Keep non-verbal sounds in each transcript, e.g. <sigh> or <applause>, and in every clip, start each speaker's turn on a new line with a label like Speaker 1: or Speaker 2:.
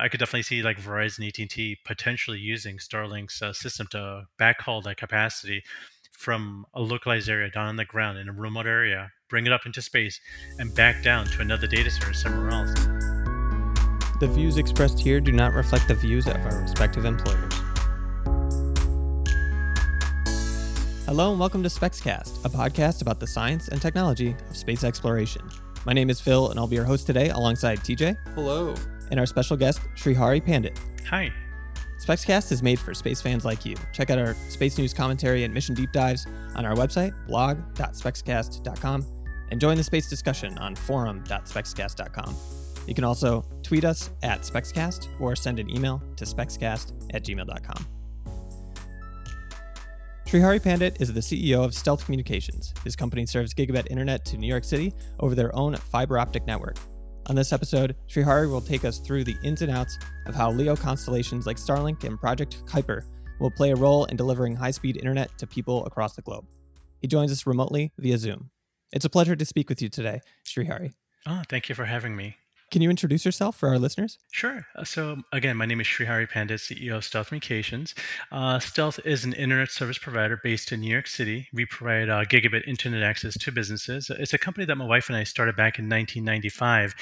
Speaker 1: I could definitely see like Verizon, AT&T potentially using Starlink's uh, system to backhaul that capacity from a localized area down on the ground in a remote area, bring it up into space, and back down to another data center somewhere else.
Speaker 2: The views expressed here do not reflect the views of our respective employers. Hello and welcome to SpexCast, a podcast about the science and technology of space exploration. My name is Phil, and I'll be your host today alongside TJ.
Speaker 3: Hello.
Speaker 2: And our special guest, Srihari Pandit.
Speaker 1: Hi.
Speaker 2: SpexCast is made for space fans like you. Check out our space news commentary and mission deep dives on our website, blog.spexcast.com, and join the space discussion on forum.spexcast.com. You can also tweet us at SpexCast or send an email to spexcast at gmail.com. Srihari Pandit is the CEO of Stealth Communications. His company serves gigabit internet to New York City over their own fiber optic network. On this episode, Srihari will take us through the ins and outs of how LEO constellations like Starlink and Project Kuiper will play a role in delivering high speed internet to people across the globe. He joins us remotely via Zoom. It's a pleasure to speak with you today, Srihari.
Speaker 1: Oh, thank you for having me.
Speaker 2: Can you introduce yourself for our listeners?
Speaker 1: Sure. Uh, so, again, my name is Srihari Pandit, CEO of Stealth Communications. Uh, Stealth is an internet service provider based in New York City. We provide uh, gigabit internet access to businesses. It's a company that my wife and I started back in 1995.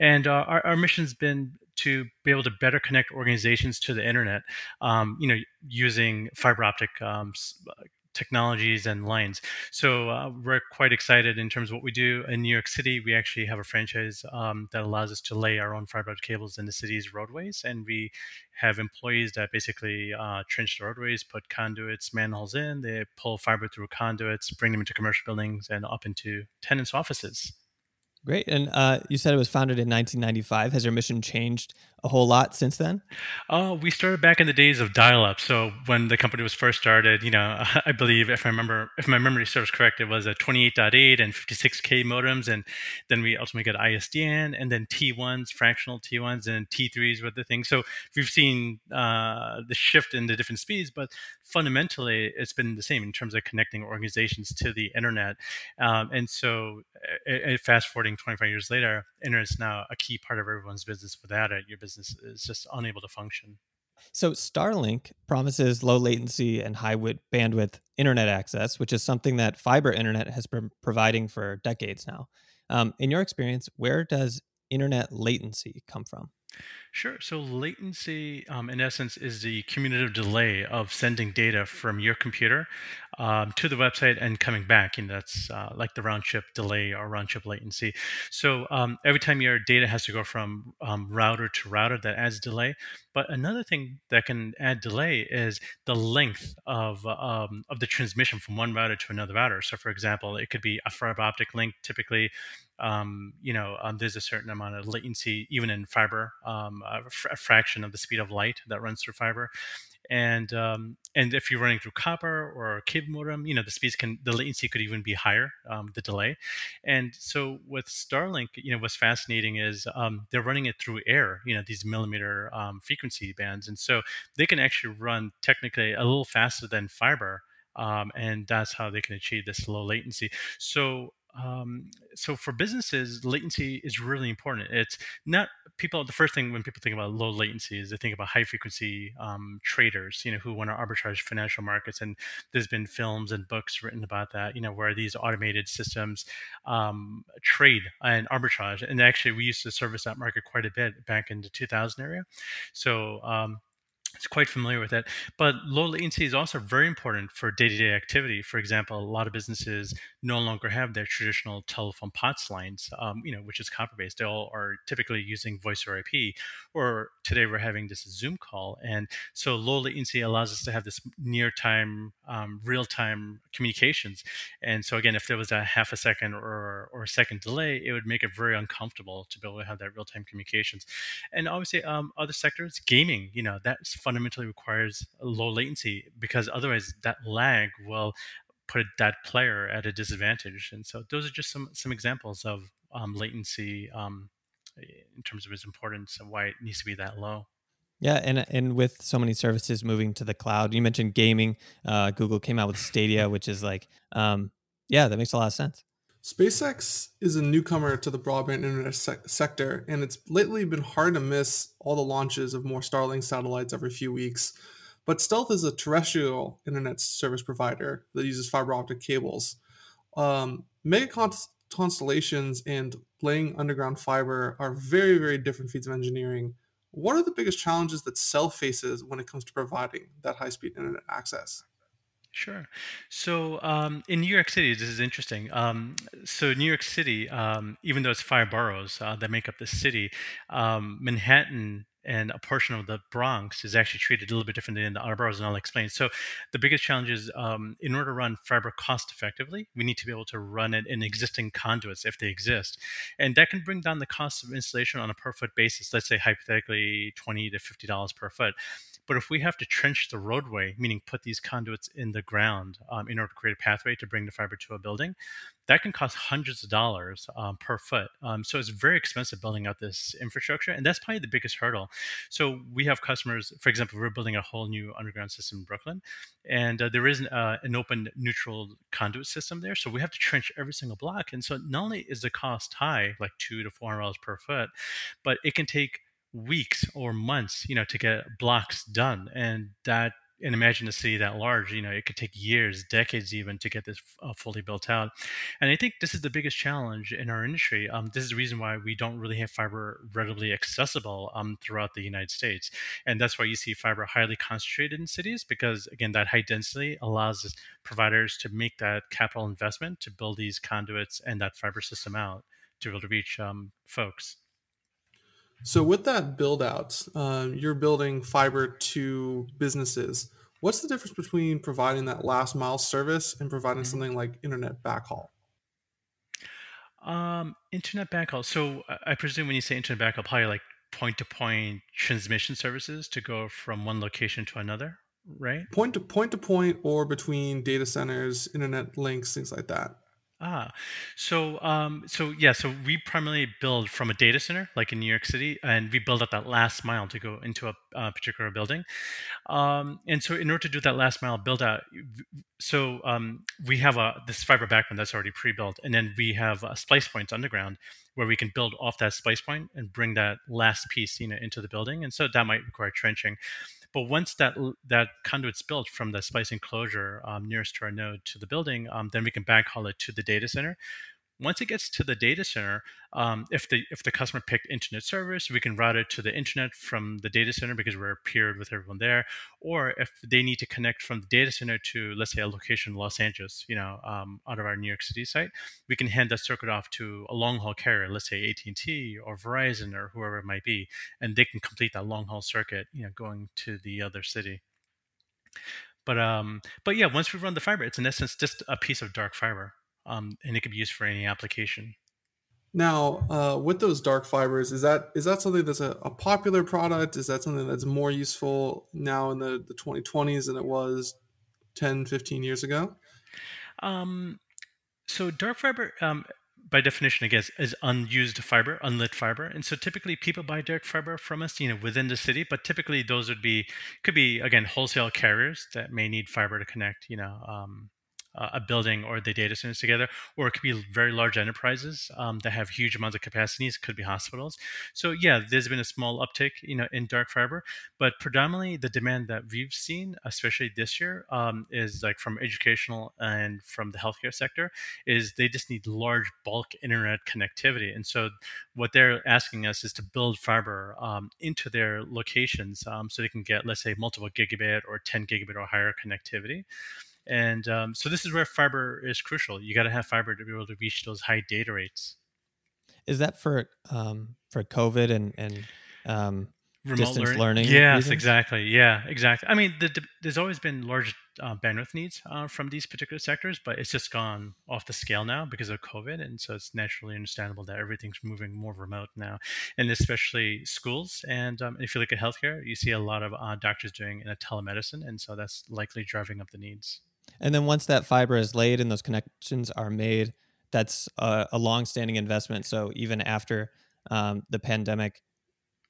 Speaker 1: And uh, our, our mission's been to be able to better connect organizations to the internet, um, you know, using fiber optic um, technologies and lines. So uh, we're quite excited in terms of what we do in New York City. We actually have a franchise um, that allows us to lay our own fiber cables in the city's roadways, and we have employees that basically uh, trench the roadways, put conduits, manholes in. They pull fiber through conduits, bring them into commercial buildings and up into tenants' offices.
Speaker 2: Great. And uh, you said it was founded in 1995. Has your mission changed a whole lot since then?
Speaker 1: Uh, we started back in the days of dial-up. So when the company was first started, you know, <laughs> I believe if I remember, if my memory serves correct, it was a 28.8 and 56k modems, and then we ultimately got ISDN, and then T1s, fractional T1s, and T3s were the thing. So we've seen uh, the shift in the different speeds, but fundamentally, it's been the same in terms of connecting organizations to the internet. Um, and so, fast forwarding 25 years later, internet is now a key part of everyone's business. Without it, your business business is just unable to function.
Speaker 2: So Starlink promises low latency and high bandwidth internet access, which is something that fiber internet has been providing for decades now. Um, in your experience, where does internet latency come from?
Speaker 1: Sure. So latency, um, in essence, is the cumulative delay of sending data from your computer um, to the website and coming back. And that's uh, like the round trip delay or round trip latency. So um, every time your data has to go from um, router to router, that adds delay. But another thing that can add delay is the length of um, of the transmission from one router to another router. So, for example, it could be a fiber optic link. Typically, um, you know, um, there's a certain amount of latency even in fiber, um, a, f- a fraction of the speed of light that runs through fiber and um, and if you're running through copper or cable modem, you know the speeds can the latency could even be higher, um, the delay. And so with Starlink, you know what's fascinating is um, they're running it through air, you know these millimeter um, frequency bands, and so they can actually run technically a little faster than fiber. Um, and that's how they can achieve this low latency. So um, so for businesses, latency is really important. It's not people. The first thing when people think about low latency is they think about high frequency um, traders, you know, who want to arbitrage financial markets. And there's been films and books written about that, you know, where these automated systems um, trade and arbitrage. And actually, we used to service that market quite a bit back in the 2000 area. So it's quite familiar with it. But low latency is also very important for day-to-day activity. For example, a lot of businesses no longer have their traditional telephone POTS lines, um, you know, which is copper-based. They all are typically using voice or IP. Or today we're having this Zoom call, and so low latency allows us to have this near-time, um, real-time communications. And so again, if there was a half a second or or a second delay, it would make it very uncomfortable to be able to have that real-time communications. And obviously, um, other sectors, gaming, you know, that's fundamentally requires low latency because otherwise that lag will put that player at a disadvantage. And so those are just some some examples of um, latency um, in terms of its importance and why it needs to be that low.
Speaker 2: Yeah, and and with so many services moving to the cloud, you mentioned gaming. Uh, Google came out with Stadia, which is like, um, yeah, that makes a lot of sense.
Speaker 3: SpaceX is a newcomer to the broadband internet sec- sector, and it's lately been hard to miss all the launches of more Starlink satellites every few weeks. But Stealth is a terrestrial internet service provider that uses fiber optic cables. Um, mega constellations and laying underground fiber are very, very different feats of engineering. What are the biggest challenges that Stealth faces when it comes to providing that high speed internet access?
Speaker 1: Sure. So um, in New York City, this is interesting. Um, so New York City, um, even though it's five boroughs uh, that make up the city, um, Manhattan and a portion of the Bronx is actually treated a little bit differently than the other boroughs, and I'll explain. So, the biggest challenge is um, in order to run fiber cost effectively, we need to be able to run it in existing conduits if they exist, and that can bring down the cost of installation on a per foot basis. Let's say hypothetically twenty to fifty dollars per foot. But if we have to trench the roadway, meaning put these conduits in the ground um, in order to create a pathway to bring the fiber to a building, that can cost hundreds of dollars um, per foot. Um, so it's very expensive building out this infrastructure, and that's probably the biggest hurdle. So we have customers, for example, we're building a whole new underground system in Brooklyn, and uh, there is an, uh, an open neutral conduit system there. So we have to trench every single block, and so not only is the cost high, like two to four hundred dollars per foot, but it can take weeks or months, you know, to get blocks done, and that and imagine a city that large, you know, it could take years, decades even to get this uh, fully built out. And I think this is the biggest challenge in our industry. Um, this is the reason why we don't really have fiber readily accessible um, throughout the United States. And that's why you see fiber highly concentrated in cities because, again, that high density allows providers to make that capital investment to build these conduits and that fiber system out to be able to reach um, folks.
Speaker 3: So with that build out, um, you're building fiber to businesses. What's the difference between providing that last mile service and providing mm-hmm. something like internet backhaul?
Speaker 1: Um, internet backhaul. So I presume when you say internet backhaul, probably like point to point transmission services to go from one location to another, right?
Speaker 3: Point to point to point or between data centers, internet links, things like that.
Speaker 1: Ah, so um, so yeah, so we primarily build from a data center, like in New York City, and we build up that last mile to go into a, a particular building. Um, and so, in order to do that last mile build out, so um, we have a this fiber backbone that's already pre-built, and then we have a splice points underground where we can build off that splice point and bring that last piece, you know, into the building. And so that might require trenching. But once that that conduit's built from the splice enclosure um, nearest to our node to the building, um, then we can backhaul it to the data center. Once it gets to the data center, um, if the if the customer picked internet service, we can route it to the internet from the data center because we're paired with everyone there. Or if they need to connect from the data center to let's say a location in Los Angeles, you know, um, out of our New York City site, we can hand that circuit off to a long haul carrier, let's say AT and T or Verizon or whoever it might be, and they can complete that long haul circuit, you know, going to the other city but um but yeah once we run the fiber it's in essence just a piece of dark fiber um, and it could be used for any application.
Speaker 3: Now, uh, with those dark fibers, is that is that something that's a, a, popular product? Is that something that's more useful now in the, the 2020s than it was 10, 15 years ago?
Speaker 1: Um, so dark fiber, um, by definition, I guess, is unused fiber, unlit fiber, and so typically people buy dark fiber from us, you know, within the city. But typically, those would be could be again wholesale carriers that may need fiber to connect, you know, um, uh, a building or the data centers together, or it could be very large enterprises um, that have huge amounts of capacities. Could be hospitals. So yeah, there's been a small uptick, you know, in dark fiber, but predominantly the demand that we've seen, especially this year, um, is like from educational and from the healthcare sector, is they just need large bulk internet connectivity, and so what they're asking us is to build fiber um, into their locations um, so they can get, let's say, multiple gigabit or 10 gigabit or higher connectivity. And um, so this is where fiber is crucial. You got to have fiber to be able to reach those high data rates.
Speaker 2: Is that for um, for COVID and and um, remote distance learning? learning
Speaker 1: yes, reasons? exactly. Yeah, exactly. I mean, the, the, there's always been large uh, bandwidth needs uh, from these particular sectors, but it's just gone off the scale now because of COVID, and so it's naturally understandable that everything's moving more remote now, and especially schools. And um, if you look at healthcare, you see a lot of uh, doctors doing a telemedicine, and so that's likely driving up the needs.
Speaker 2: And then once that fiber is laid and those connections are made, that's a, a long-standing investment. So even after um, the pandemic,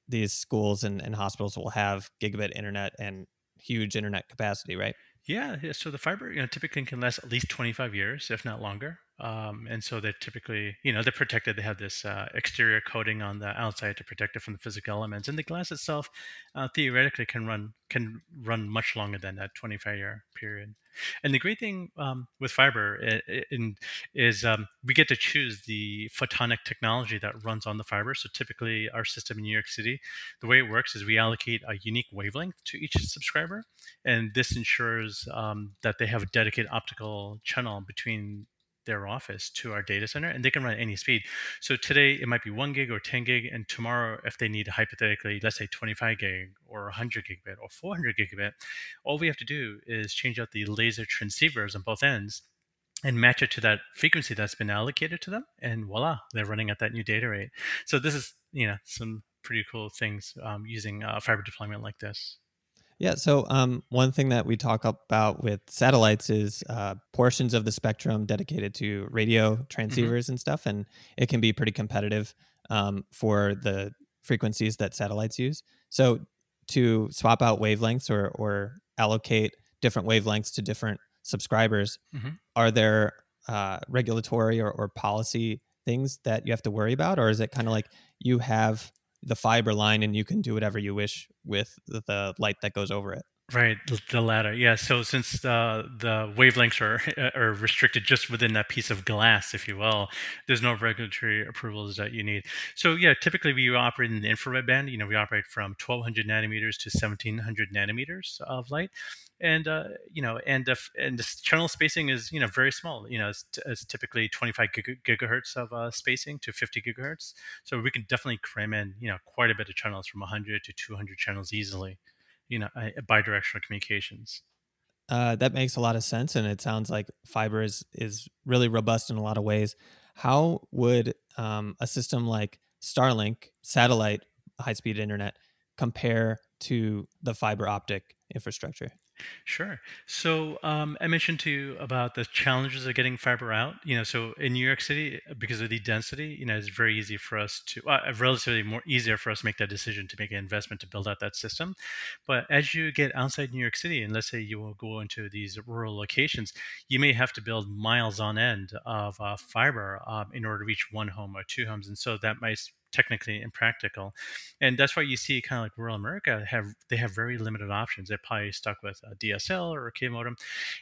Speaker 2: these schools and, and hospitals will have gigabit internet and huge internet capacity, right?
Speaker 1: Yeah. So the fiber, you know, typically can last at least 25 years, if not longer. Um, and so they're typically, you know, they're protected. They have this uh, exterior coating on the outside to protect it from the physical elements, and the glass itself uh, theoretically can run can run much longer than that 25 year period. And the great thing um, with fiber in, is um, we get to choose the photonic technology that runs on the fiber. So typically, our system in New York City, the way it works is we allocate a unique wavelength to each subscriber, and this ensures um, that they have a dedicated optical channel between their office to our data center and they can run at any speed. So today it might be one gig or 10 gig. And tomorrow, if they need hypothetically, let's say 25 gig or 100 gigabit or 400 gigabit, all we have to do is change out the laser transceivers on both ends and match it to that frequency that's been allocated to them. And voila, they're running at that new data rate. So this is, you know, some pretty cool things um, using uh, fiber deployment like this.
Speaker 2: Yeah. So um, one thing that we talk about with satellites is uh, portions of the spectrum dedicated to radio mm-hmm. transceivers mm-hmm. and stuff, and it can be pretty competitive um, for the frequencies that satellites use. So to swap out wavelengths or or allocate different wavelengths to different subscribers, mm-hmm. are there uh, regulatory or, or policy things that you have to worry about, or is it kind of like you have the fiber line and you can do whatever you wish with the light that goes over it.
Speaker 1: Right, the latter. Yeah. So since uh, the wavelengths are are restricted just within that piece of glass, if you will, there's no regulatory approvals that you need. So yeah, typically we operate in the infrared band. You know, we operate from 1200 nanometers to 1700 nanometers of light, and uh, you know, and and the channel spacing is you know very small. You know, it's, it's typically 25 gigahertz of uh, spacing to 50 gigahertz. So we can definitely cram in you know quite a bit of channels from 100 to 200 channels easily you know bidirectional communications
Speaker 2: uh, that makes a lot of sense and it sounds like fiber is is really robust in a lot of ways how would um, a system like starlink satellite high speed internet compare to the fiber optic infrastructure
Speaker 1: Sure. So um, I mentioned to you about the challenges of getting fiber out. You know, so in New York City, because of the density, you know, it's very easy for us to, uh, relatively more easier for us to make that decision to make an investment to build out that system. But as you get outside New York City, and let's say you will go into these rural locations, you may have to build miles on end of uh, fiber um, in order to reach one home or two homes, and so that might technically impractical. And that's why you see kind of like rural America have they have very limited options. They're probably stuck with a DSL or a cable modem.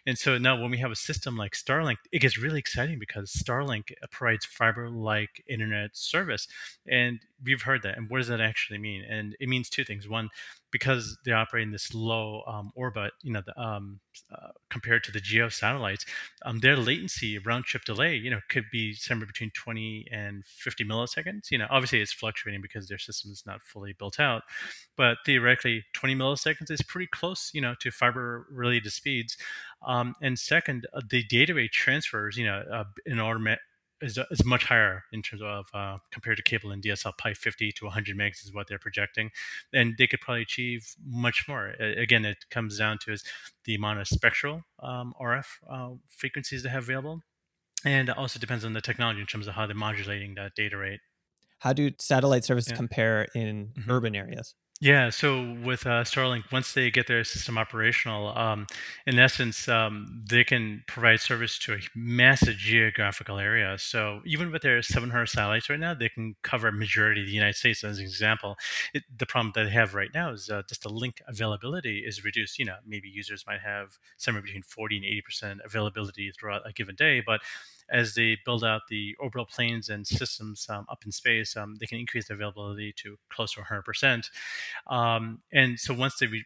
Speaker 1: And so now when we have a system like Starlink, it gets really exciting because Starlink provides fiber-like internet service. And we've heard that. And what does that actually mean? And it means two things. One, because they operate in this low um, orbit, you know, the, um, uh, compared to the geo satellites, um, their latency round trip delay, you know, could be somewhere between 20 and 50 milliseconds. You know, obviously it's fluctuating because their system is not fully built out, but theoretically 20 milliseconds is pretty close, you know, to fiber related speeds. Um, and second, uh, the data rate transfers, you know, uh, in automatic is, is much higher in terms of uh, compared to cable and DSL. Probably 50 to 100 megs is what they're projecting, and they could probably achieve much more. Again, it comes down to is the amount of spectral um, RF uh, frequencies they have available, and it also depends on the technology in terms of how they're modulating that data rate.
Speaker 2: How do satellite services yeah. compare in mm-hmm. urban areas?
Speaker 1: Yeah, so with uh, Starlink, once they get their system operational, um, in essence, um, they can provide service to a massive geographical area. So even with their 700 satellites right now, they can cover a majority of the United States. As an example, it, the problem that they have right now is uh, just the link availability is reduced. You know, maybe users might have somewhere between 40 and 80 percent availability throughout a given day, but as they build out the orbital planes and systems um, up in space, um, they can increase the availability to close to 100%. Um, and so once they re-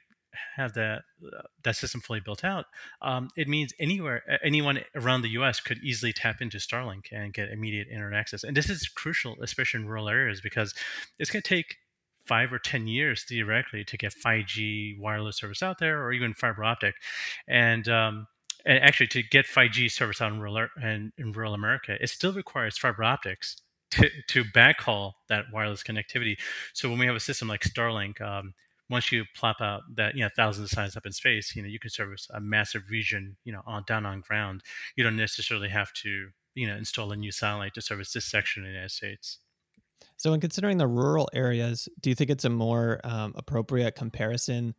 Speaker 1: have that uh, that system fully built out, um, it means anywhere anyone around the U.S. could easily tap into Starlink and get immediate internet access. And this is crucial, especially in rural areas, because it's going to take five or 10 years theoretically to get 5G wireless service out there or even fiber optic. And um, and actually to get 5G service out in rural, in, in rural America, it still requires fiber optics to, to backhaul that wireless connectivity. So when we have a system like Starlink, um, once you plop out that you know thousands of signs up in space, you know you can service a massive region, you know, on down on ground. You don't necessarily have to you know install a new satellite to service this section of the United States.
Speaker 2: So, in considering the rural areas, do you think it's a more um, appropriate comparison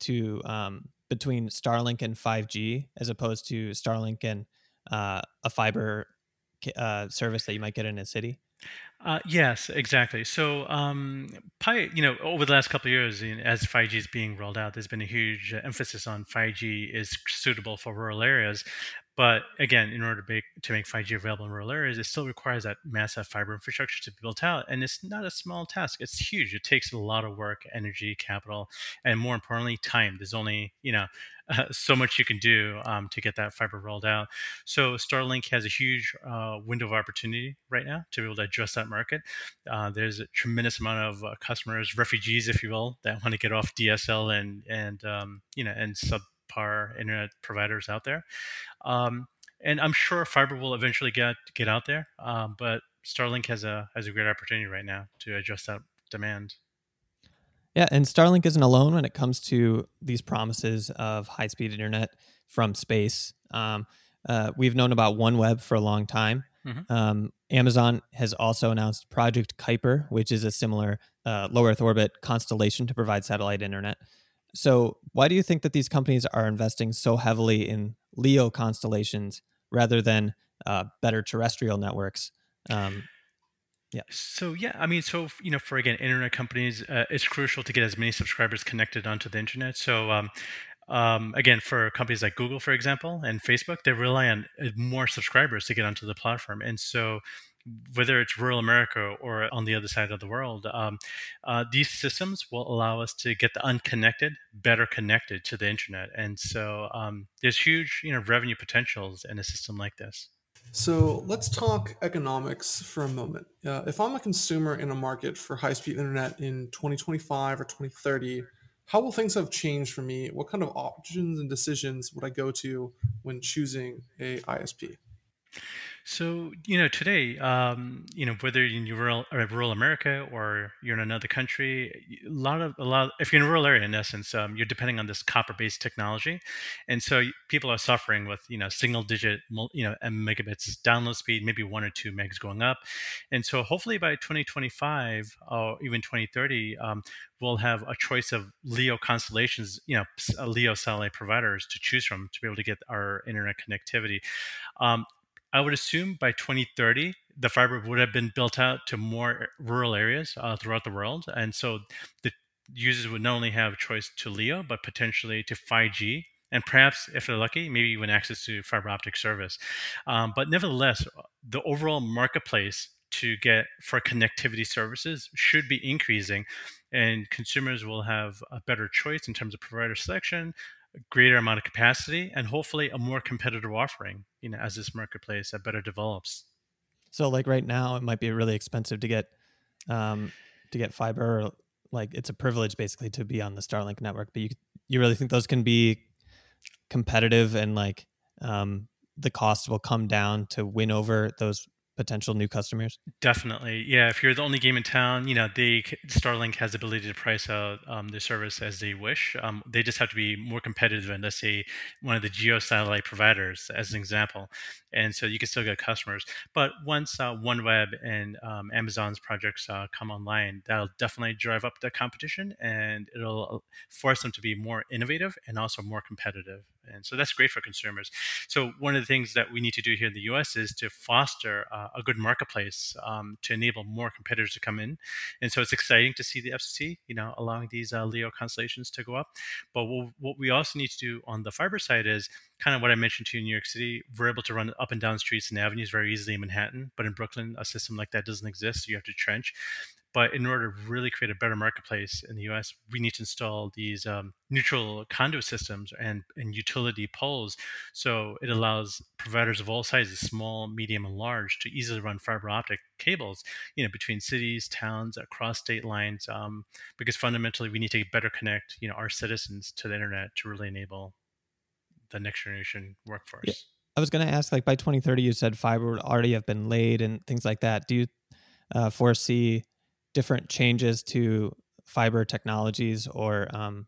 Speaker 2: to um, between Starlink and 5G as opposed to Starlink and uh, a fiber uh, service that you might get in a city?
Speaker 1: Uh, yes, exactly. So, um, Pi, you know, over the last couple of years, as 5G is being rolled out, there's been a huge emphasis on 5G is suitable for rural areas. But again, in order to make to make 5G available in rural areas, it still requires that massive fiber infrastructure to be built out, and it's not a small task. It's huge. It takes a lot of work, energy, capital, and more importantly, time. There's only you know uh, <laughs> so much you can do um, to get that fiber rolled out. So Starlink has a huge uh, window of opportunity right now to be able to address that market. Uh, there's a tremendous amount of uh, customers, refugees, if you will, that want to get off DSL and and um, you know and sub par internet providers out there. Um, and I'm sure fiber will eventually get get out there, um, but Starlink has a has a great opportunity right now to address that demand.
Speaker 2: Yeah, and Starlink isn't alone when it comes to these promises of high speed internet from space. Um, uh, we've known about OneWeb for a long time. Mm-hmm. Um, Amazon has also announced Project Kuiper, which is a similar uh, low Earth orbit constellation to provide satellite internet. So, why do you think that these companies are investing so heavily in LEO constellations rather than uh, better terrestrial networks? Um,
Speaker 1: yeah. So yeah, I mean, so you know, for again, internet companies, uh, it's crucial to get as many subscribers connected onto the internet. So um, um, again, for companies like Google, for example, and Facebook, they rely on uh, more subscribers to get onto the platform, and so whether it's rural America or on the other side of the world, um, uh, these systems will allow us to get the unconnected better connected to the internet. And so um, there's huge, you know, revenue potentials in a system like this.
Speaker 3: So let's talk economics for a moment. Uh, if I'm a consumer in a market for high-speed internet in 2025 or 2030, how will things have changed for me? What kind of options and decisions would I go to when choosing a ISP?
Speaker 1: So you know today, um, you know whether you're in rural, uh, rural America or you're in another country, a lot of a lot. If you're in a rural area, in essence, um, you're depending on this copper-based technology, and so people are suffering with you know single-digit you know megabits download speed, maybe one or two megs going up, and so hopefully by 2025 or even 2030, um, we'll have a choice of LEO constellations, you know, LEO satellite providers to choose from to be able to get our internet connectivity. Um, I would assume by 2030, the fiber would have been built out to more rural areas uh, throughout the world. And so the users would not only have choice to LEO, but potentially to 5G. And perhaps, if they're lucky, maybe even access to fiber optic service. Um, but nevertheless, the overall marketplace to get for connectivity services should be increasing, and consumers will have a better choice in terms of provider selection, greater amount of capacity and hopefully a more competitive offering you know as this marketplace that better develops.
Speaker 2: So like right now it might be really expensive to get um to get fiber like it's a privilege basically to be on the starlink network but you you really think those can be competitive and like um the cost will come down to win over those potential new customers?
Speaker 1: Definitely, yeah. If you're the only game in town, you know, they Starlink has the ability to price out um, the service as they wish. Um, they just have to be more competitive than, let's say, one of the geo satellite providers, as an example. And so you can still get customers. But once uh, OneWeb and um, Amazon's projects uh, come online, that'll definitely drive up the competition, and it'll uh, force them to be more innovative and also more competitive. And so that's great for consumers. So one of the things that we need to do here in the U.S. is to foster uh, a good marketplace um, to enable more competitors to come in. And so it's exciting to see the FCC, you know, allowing these uh, LEO constellations to go up. But what, what we also need to do on the fiber side is kind of what I mentioned to you in New York City. We're able to run up and down streets and avenues very easily in Manhattan, but in Brooklyn, a system like that doesn't exist. So you have to trench. But in order to really create a better marketplace in the US, we need to install these um, neutral conduit systems and, and utility poles. So it allows providers of all sizes, small, medium, and large, to easily run fiber optic cables, you know, between cities, towns, across state lines, um, because fundamentally we need to better connect, you know, our citizens to the internet to really enable the next generation workforce. Yeah.
Speaker 2: I was going to ask, like by 2030, you said fiber would already have been laid and things like that. Do you uh, foresee different changes to fiber technologies or um,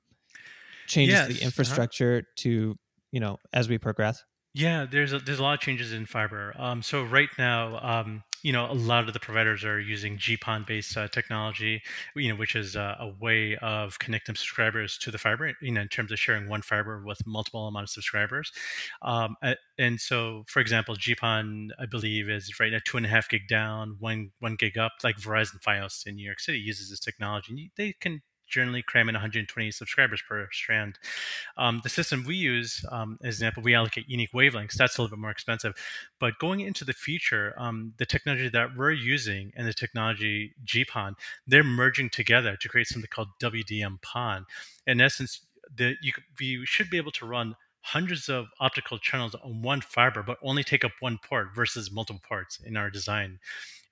Speaker 2: changes yes. to the uh-huh. infrastructure uh-huh. to you know as we progress
Speaker 1: Yeah, there's a, there's a lot of changes in fiber. Um, so right now, um, you know, a lot of the providers are using GPON-based uh, technology, you know, which is uh, a way of connecting subscribers to the fiber, you know, in terms of sharing one fiber with multiple amount of subscribers. Um, and so, for example, GPON, I believe, is right at two and a half gig down, one one gig up. Like Verizon FiOS in New York City uses this technology. They can generally cram in 120 subscribers per strand. Um, the system we use, um, as an example, we allocate unique wavelengths. That's a little bit more expensive. But going into the future, um, the technology that we're using and the technology GPON, they're merging together to create something called WDM PON. In essence, the, you, you should be able to run hundreds of optical channels on one fiber, but only take up one port versus multiple ports in our design.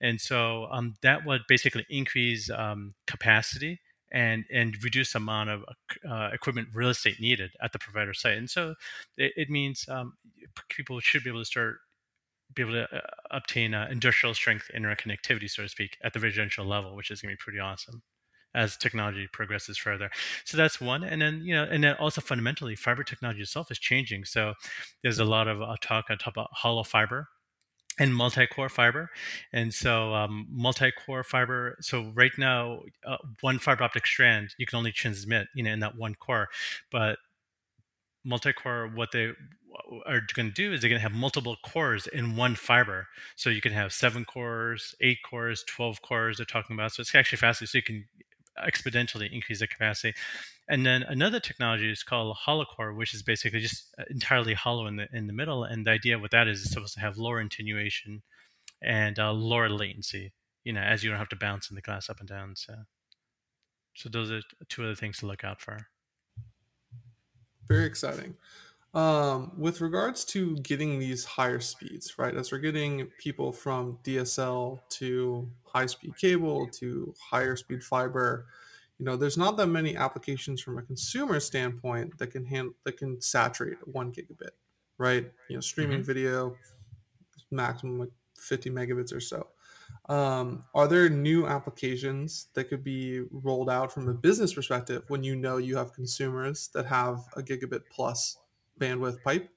Speaker 1: And so um, that would basically increase um, capacity and and reduce the amount of uh, equipment real estate needed at the provider site. And so it, it means um, people should be able to start be able to uh, obtain uh, industrial strength internet connectivity, so to speak, at the residential level, which is going to be pretty awesome as technology progresses further. So that's one, and then you know, and then also fundamentally, fiber technology itself is changing. So there's a lot of uh, talk on top of hollow fiber, and multi-core fiber and so um, multi-core fiber so right now uh, one fiber optic strand you can only transmit you know in that one core but multi-core what they are going to do is they're going to have multiple cores in one fiber. So you can have seven cores eight cores 12 cores they're talking about so it's actually faster so you can exponentially increase the capacity and then another technology is called hollow core, which is basically just uh, entirely hollow in the in the middle. And the idea with that is it's supposed to have lower attenuation and uh, lower latency. You know, as you don't have to bounce in the glass up and down. So, so those are two other things to look out for.
Speaker 3: Very exciting. Um, with regards to getting these higher speeds, right? As we're getting people from DSL to high speed cable to higher speed fiber, you know, there's not that many applications from a consumer standpoint that can hand that can saturate one gigabit, right? You know, streaming mm-hmm. video, maximum like 50 megabits or so. Um, are there new applications that could be rolled out from a business perspective when you know you have consumers that have a gigabit plus bandwidth pipe?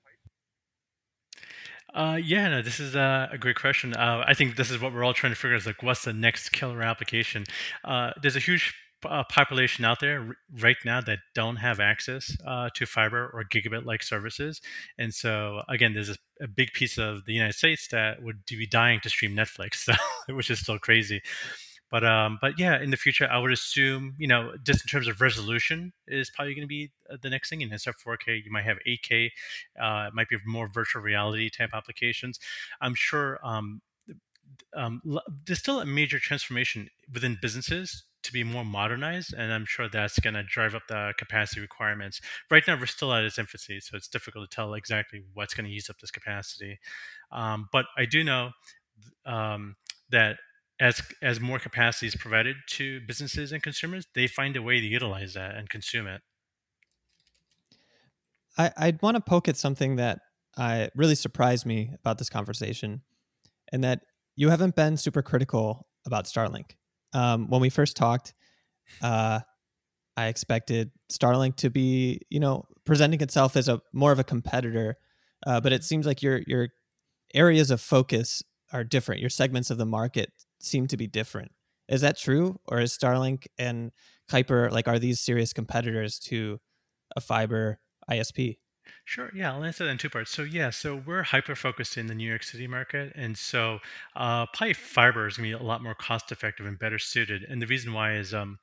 Speaker 1: Uh, yeah, no, this is uh, a great question. Uh, I think this is what we're all trying to figure out: is like, what's the next killer application? Uh, there's a huge uh, population out there r- right now that don't have access uh, to fiber or gigabit like services. And so, again, there's a, a, big piece of the United States that would be dying to stream Netflix, <laughs> which is still crazy. But um, but yeah, in the future, I would assume you know just in terms of resolution is probably going to be uh, the next thing. And instead of 4K, you might have 8K. Uh, it might be more virtual reality type applications. I'm sure um, um, there's still a major transformation within businesses to be more modernized, and I'm sure that's going to drive up the capacity requirements. Right now, we're still at its infancy, so it's difficult to tell exactly what's going to use up this capacity. Um, but I do know um, that as as more capacity is provided to businesses and consumers, they find a way to utilize that and consume it.
Speaker 2: I, I'd want to poke at something that really surprised me about this conversation, and that you haven't been super critical about Starlink um, when we first talked, uh, I expected Starlink to be, you know, presenting itself as a more of a competitor, uh, but it seems like your your areas of focus are different. Your segments of the market seem to be different. Is that true, or is Starlink and Kuiper like are these serious competitors to a fiber ISP?
Speaker 1: Sure. Yeah, I'll answer that in two parts. So yeah, so we're hyper focused in the New York City market, and so uh, probably fiber is going to be a lot more cost effective and better suited. And the reason why is um,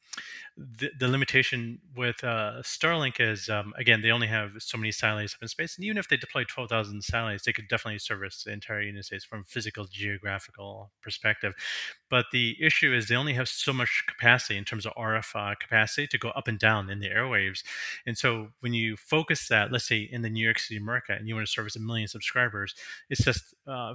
Speaker 1: the, the limitation with uh, Starlink is um, again they only have so many satellites up in space, and even if they deploy twelve thousand satellites, they could definitely service the entire United States from a physical geographical perspective. But the issue is they only have so much capacity in terms of RF uh, capacity to go up and down in the airwaves, and so when you focus that, let's say in the New York City market, and you want to service a million subscribers, it's just uh,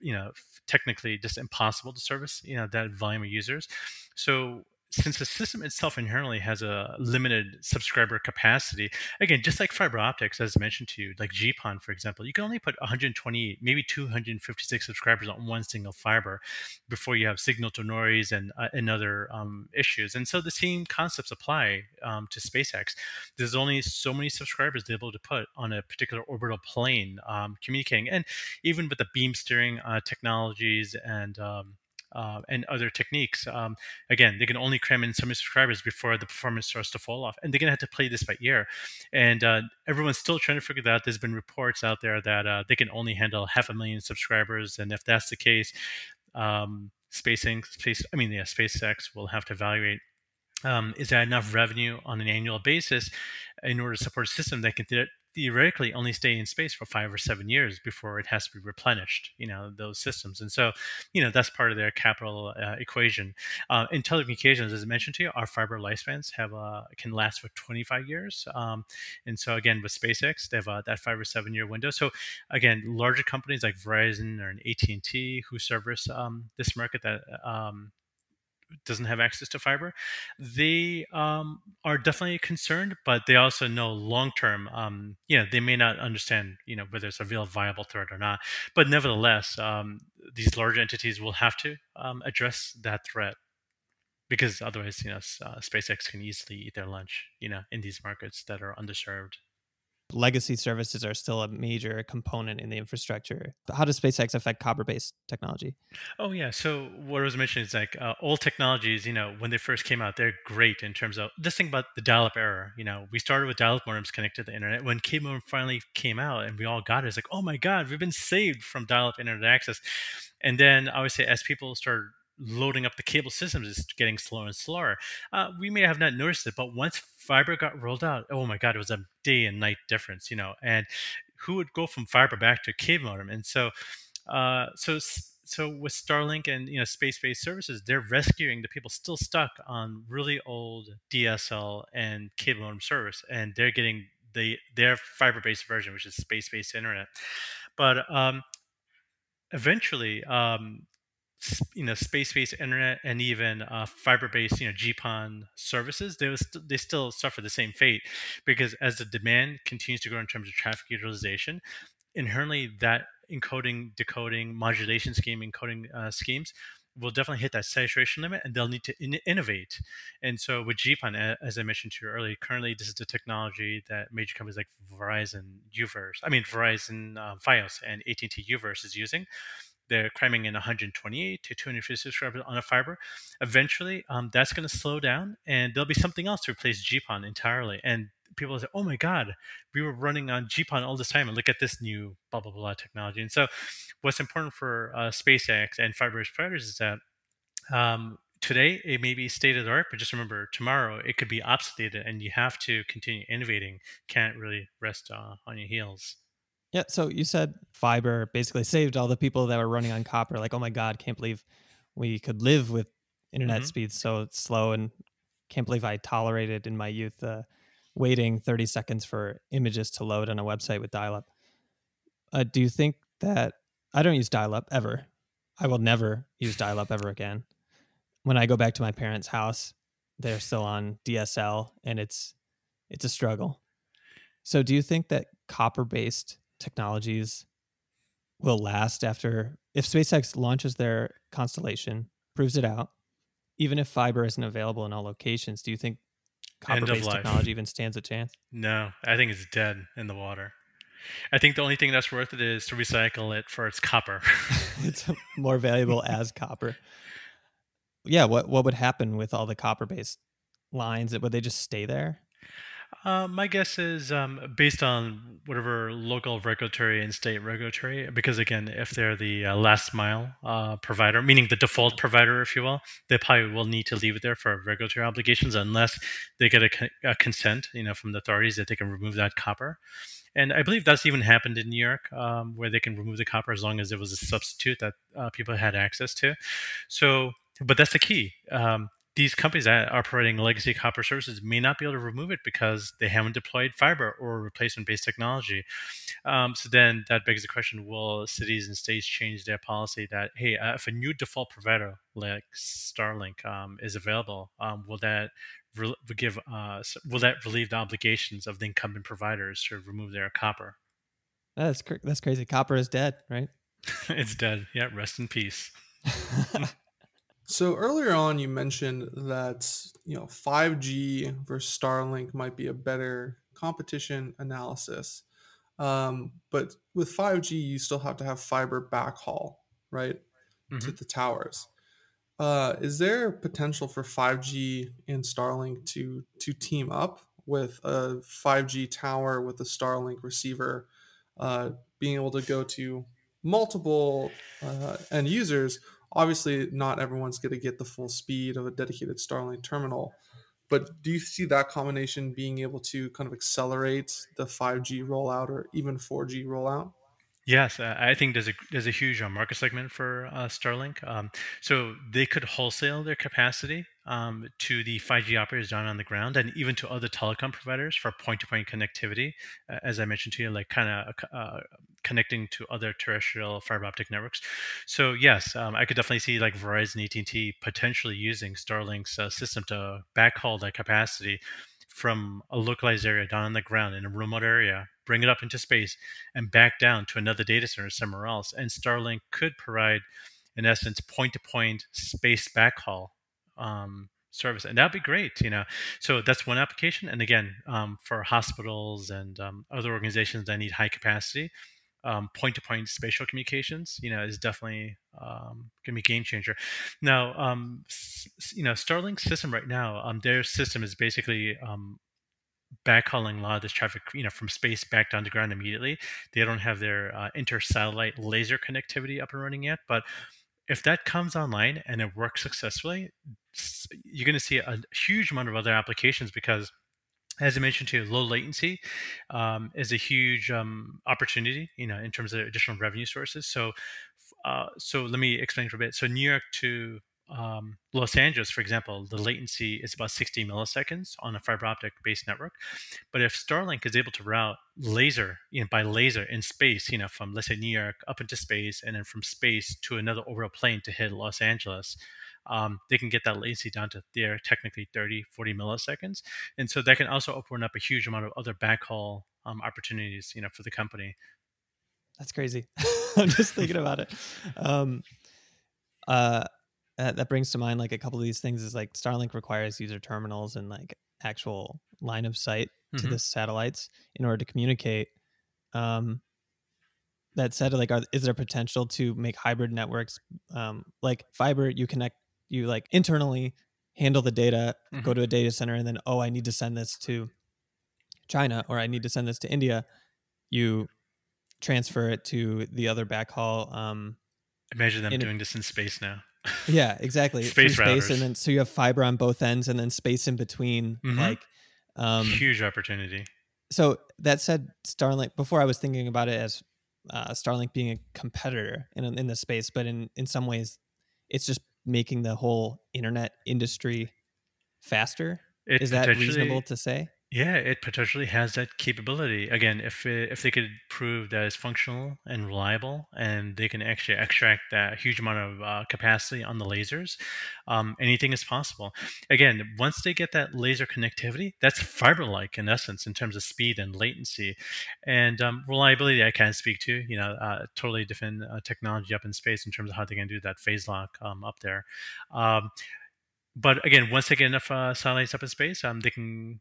Speaker 1: you know technically just impossible to service you know that volume of users so since the system itself inherently has a limited subscriber capacity, again, just like fiber optics, as I mentioned to you, like GPON, for example, you can only put 128, maybe 256 subscribers on one single fiber before you have signal to noise and, uh, and other um, issues. And so the same concepts apply um, to SpaceX. There's only so many subscribers they're able to put on a particular orbital plane um, communicating. And even with the beam steering uh, technologies and um, uh, and other techniques. Um, again, they can only cram in so many subscribers before the performance starts to fall off, and they're gonna have to play this by ear. And uh, everyone's still trying to figure that out. There's been reports out there that uh, they can only handle half a million subscribers, and if that's the case, um, SpaceX, space, I mean, yeah, SpaceX will have to evaluate um, is that enough revenue on an annual basis in order to support a system that can theoretically only stay in space for five or seven years before it has to be replenished you know those systems. And so you know that's part of their capital uh, equation. Uh, in telecommunications as i mentioned to you our fiber lifespans have uh, can last for 25 years. Um, and so again with spacex they have uh, that five or seven year window. So again larger companies like verizon or an at&t who service um, this market that um, doesn't have access to fiber, they um, are definitely concerned, but they also know long term, um, you know, they may not understand, you know, whether it's a real viable threat or not. But nevertheless, um, these large entities will have to um, address that threat because otherwise, you know, uh, SpaceX can easily eat their lunch, you know, in these markets that are underserved
Speaker 2: legacy services are still a major component in the infrastructure. How does SpaceX affect copper-based technology?
Speaker 1: Oh yeah, so what I was mentioning is like uh, old technologies. You know, when they first came out, they're great in terms of just think about the dial-up era. You know, we started with dial-up modems connected to the internet. When cable finally came out and we all got it, it's like, oh my god, we've been saved from dial-up internet access. And then I would say as people started loading up the cable systems is getting slower and slower. Uh, we may have not noticed it, but once fiber got rolled out, oh my God, it was a day and night difference, you know. And who would go from fiber back to cable modem? And so, uh, so so with Starlink and you know space-based services, they're rescuing the people still stuck on really old DSL and cable modem service, and they're getting the their fiber-based version, which is space-based internet. But um, eventually, um, you know space-based internet and even uh, fiber-based you know GPON services, they st- they still suffer the same fate because as the demand continues to grow in terms of traffic utilization, inherently that encoding, decoding, modulation scheme, encoding uh, schemes will definitely hit that saturation limit and they'll need to in- innovate. And so with GPON, as I mentioned to you earlier, currently this is the technology that major companies like Verizon, UVerse, I mean Verizon uh, Fios and AT&T UVerse is using they're cramming in 128 to 250 subscribers on a fiber. Eventually, um, that's going to slow down, and there'll be something else to replace GPON entirely. And people say, "Oh my God, we were running on GPON all this time, and look at this new blah blah blah technology." And so, what's important for uh, SpaceX and fiber providers is that um, today it may be state of the art, but just remember tomorrow it could be obsoleted, and you have to continue innovating. Can't really rest uh, on your heels.
Speaker 2: Yeah. So you said fiber basically saved all the people that were running on copper. Like, oh my God, can't believe we could live with internet mm-hmm. speeds so slow and can't believe I tolerated in my youth uh, waiting 30 seconds for images to load on a website with dial up. Uh, do you think that I don't use dial up ever? I will never use dial up ever again. When I go back to my parents' house, they're still on DSL and it's it's a struggle. So do you think that copper based technologies will last after if SpaceX launches their constellation, proves it out, even if fiber isn't available in all locations, do you think copper-based technology even stands a chance?
Speaker 1: No, I think it's dead in the water. I think the only thing that's worth it is to recycle it for its copper. <laughs>
Speaker 2: it's more valuable as copper. Yeah, what what would happen with all the copper-based lines? Would they just stay there?
Speaker 1: Uh, my guess is um, based on whatever local regulatory and state regulatory, because again, if they're the uh, last mile uh, provider, meaning the default provider, if you will, they probably will need to leave it there for regulatory obligations unless they get a, a consent, you know, from the authorities that they can remove that copper. And I believe that's even happened in New York, um, where they can remove the copper as long as it was a substitute that uh, people had access to. So, but that's the key. Um, these companies that are providing legacy copper services may not be able to remove it because they haven't deployed fiber or replacement based technology. Um, so then that begs the question will cities and states change their policy that, hey, uh, if a new default provider like Starlink um, is available, um, will that re- give uh, will that relieve the obligations of the incumbent providers to remove their copper?
Speaker 2: That's cr- that's crazy. Copper is dead, right? <laughs>
Speaker 1: it's dead. Yeah, rest in peace. <laughs>
Speaker 3: So earlier on, you mentioned that you know 5G versus Starlink might be a better competition analysis, um, but with 5G, you still have to have fiber backhaul, right, to
Speaker 1: hmm
Speaker 3: the towers. Uh, is there potential for 5G and Starlink to to team up with a 5G tower with a Starlink receiver, uh, being able to go to multiple uh, end users? Obviously, not everyone's going to get the full speed of a dedicated Starlink terminal, but do you see that combination being able to kind of accelerate the 5G rollout or even 4G rollout?
Speaker 1: Yes, uh, I think there's a there's a huge uh, market segment for uh, Starlink. Um, so they could wholesale their capacity um, to the 5G operators down on the ground, and even to other telecom providers for point-to-point connectivity. Uh, as I mentioned to you, like kind of uh, connecting to other terrestrial fiber optic networks. So yes, um, I could definitely see like Verizon, AT&T potentially using Starlink's uh, system to backhaul that capacity from a localized area down on the ground in a remote area, bring it up into space, and back down to another data center somewhere else. And Starlink could provide, in essence, point to point space backhaul um, service. And that'd be great, you know. So that's one application. And again, um, for hospitals and um, other organizations that need high capacity, um, point-to-point spatial communications, you know, is definitely um, going to be a game changer. Now, um, s- you know, Starlink's system right now, um, their system is basically um, backhauling a lot of this traffic, you know, from space back down to ground immediately. They don't have their uh, inter-satellite laser connectivity up and running yet, but if that comes online and it works successfully, you're going to see a huge amount of other applications because as I mentioned to you, low latency um, is a huge um, opportunity, you know, in terms of additional revenue sources. So, uh, so let me explain for a bit. So, New York to um, Los Angeles, for example, the latency is about 60 milliseconds on a fiber optic based network. But if Starlink is able to route laser, you know, by laser in space, you know, from let's say New York up into space and then from space to another orbital plane to hit Los Angeles, um, they can get that latency down to there technically 30, 40 milliseconds. And so that can also open up a huge amount of other backhaul um, opportunities, you know, for the company.
Speaker 2: That's crazy. <laughs> I'm just thinking about it. Um, uh, that, brings to mind like a couple of these things is like Starlink requires user terminals and like actual line of sight to
Speaker 1: Mhm.
Speaker 2: the satellites in order to communicate. Um, that said, like, are, is there potential to make hybrid networks um, like fiber? You connect, you like internally handle the data, go
Speaker 1: Mhm.
Speaker 2: to a data center, and then oh, I need to send this to China or I need to send this to India. You transfer it to the other backhaul. Um,
Speaker 1: Imagine them
Speaker 2: In a-
Speaker 1: doing this in space now.
Speaker 2: Yeah, exactly.
Speaker 1: Space
Speaker 2: space, and then so you have fiber on both ends, and then space in between.
Speaker 1: Mhm.
Speaker 2: Like, um,
Speaker 1: huge opportunity.
Speaker 2: so that said, Starlink. Before I was thinking about it as uh, Starlink being a competitor in in the space, but in in some ways, it's just making the whole internet industry faster.
Speaker 1: It
Speaker 2: Is that reasonable to say?
Speaker 1: Yeah, it potentially has that capability. Again, if it, if they could prove that it's functional and reliable, and they can actually extract that huge amount of uh, capacity on the lasers, um, anything is possible. Again, once they get that laser connectivity, that's fiber-like in essence in terms of speed and latency, and um, reliability. I can't speak to. You know, uh, totally different uh, technology up in space in terms of how they can do that phase lock um, up there. Um, but again, once they get enough uh, satellites up in space, um, they can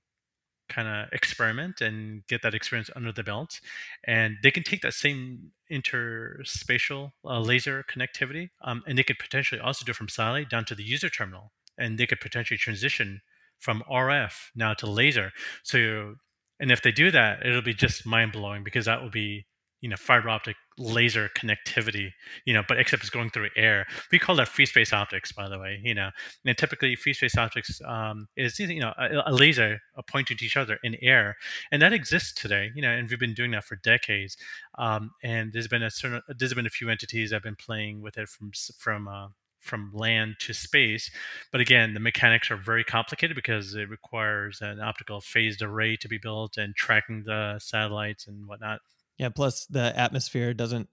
Speaker 1: kind of experiment and get that experience under the belt. And they can take that same interspatial uh, laser connectivity um, and they could potentially also do it from satellite down to the user terminal. And they could potentially transition from RF now to laser. So, and if they do that, it'll be just mind blowing because that will be, you know, fiber optic laser connectivity, you know, but except it's going through air. We call that free space optics, by the way, you know, and typically free space optics um, is you know a, a laser pointing to each other in air, and that exists today. You know, and we've been doing that for decades. Um, and there's been a certain there's been a few entities that have been playing with it from from uh, from land to space. But again, the mechanics are very complicated because it requires an optical phased array to be built and tracking the satellites and whatnot.
Speaker 2: Yeah. Plus, the atmosphere doesn't,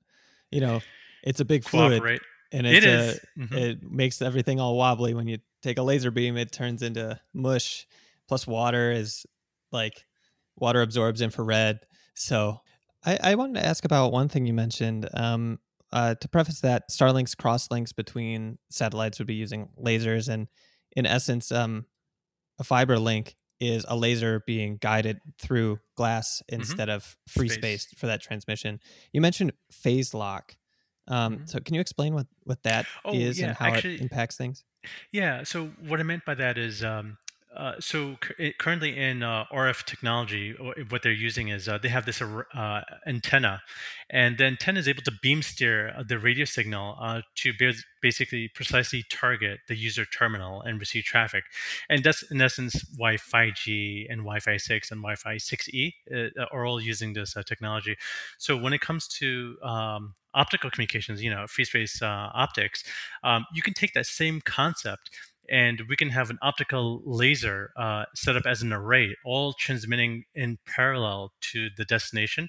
Speaker 2: you know, it's a big fluid,
Speaker 1: Cooperate.
Speaker 2: and
Speaker 1: It
Speaker 2: it's
Speaker 1: is.
Speaker 2: a,
Speaker 1: Mhm.
Speaker 2: it makes everything all wobbly. When you take a laser beam, it turns into mush. Plus, water is like water absorbs infrared. So, I, I wanted to ask about one thing you mentioned. Um, uh, to preface that, Starlink's crosslinks between satellites would be using lasers, and in essence, um, a fiber link is a laser being guided through glass instead of free
Speaker 1: Mm-hmm. Space.
Speaker 2: space for that transmission. You mentioned phase lock. Um,
Speaker 1: Mhm.
Speaker 2: So, can you explain what what that is
Speaker 1: Oh, yeah,
Speaker 2: and how
Speaker 1: actually-
Speaker 2: it impacts things?
Speaker 1: Yeah. So what I meant by that is, um, uh, so cu- currently in uh, RF technology, what they're using is uh, they have this uh, antenna, and the antenna is able to beam steer uh, the radio signal uh, to bas- basically precisely target the user terminal and receive traffic, and that's in essence why 5G and Wi-Fi 6 and Wi-Fi 6E uh, are all using this uh, technology. So when it comes to um, optical communications, you know, free space uh, optics, um, you can take that same concept and we can have an optical laser uh, set up as an array, all transmitting in parallel to the destination,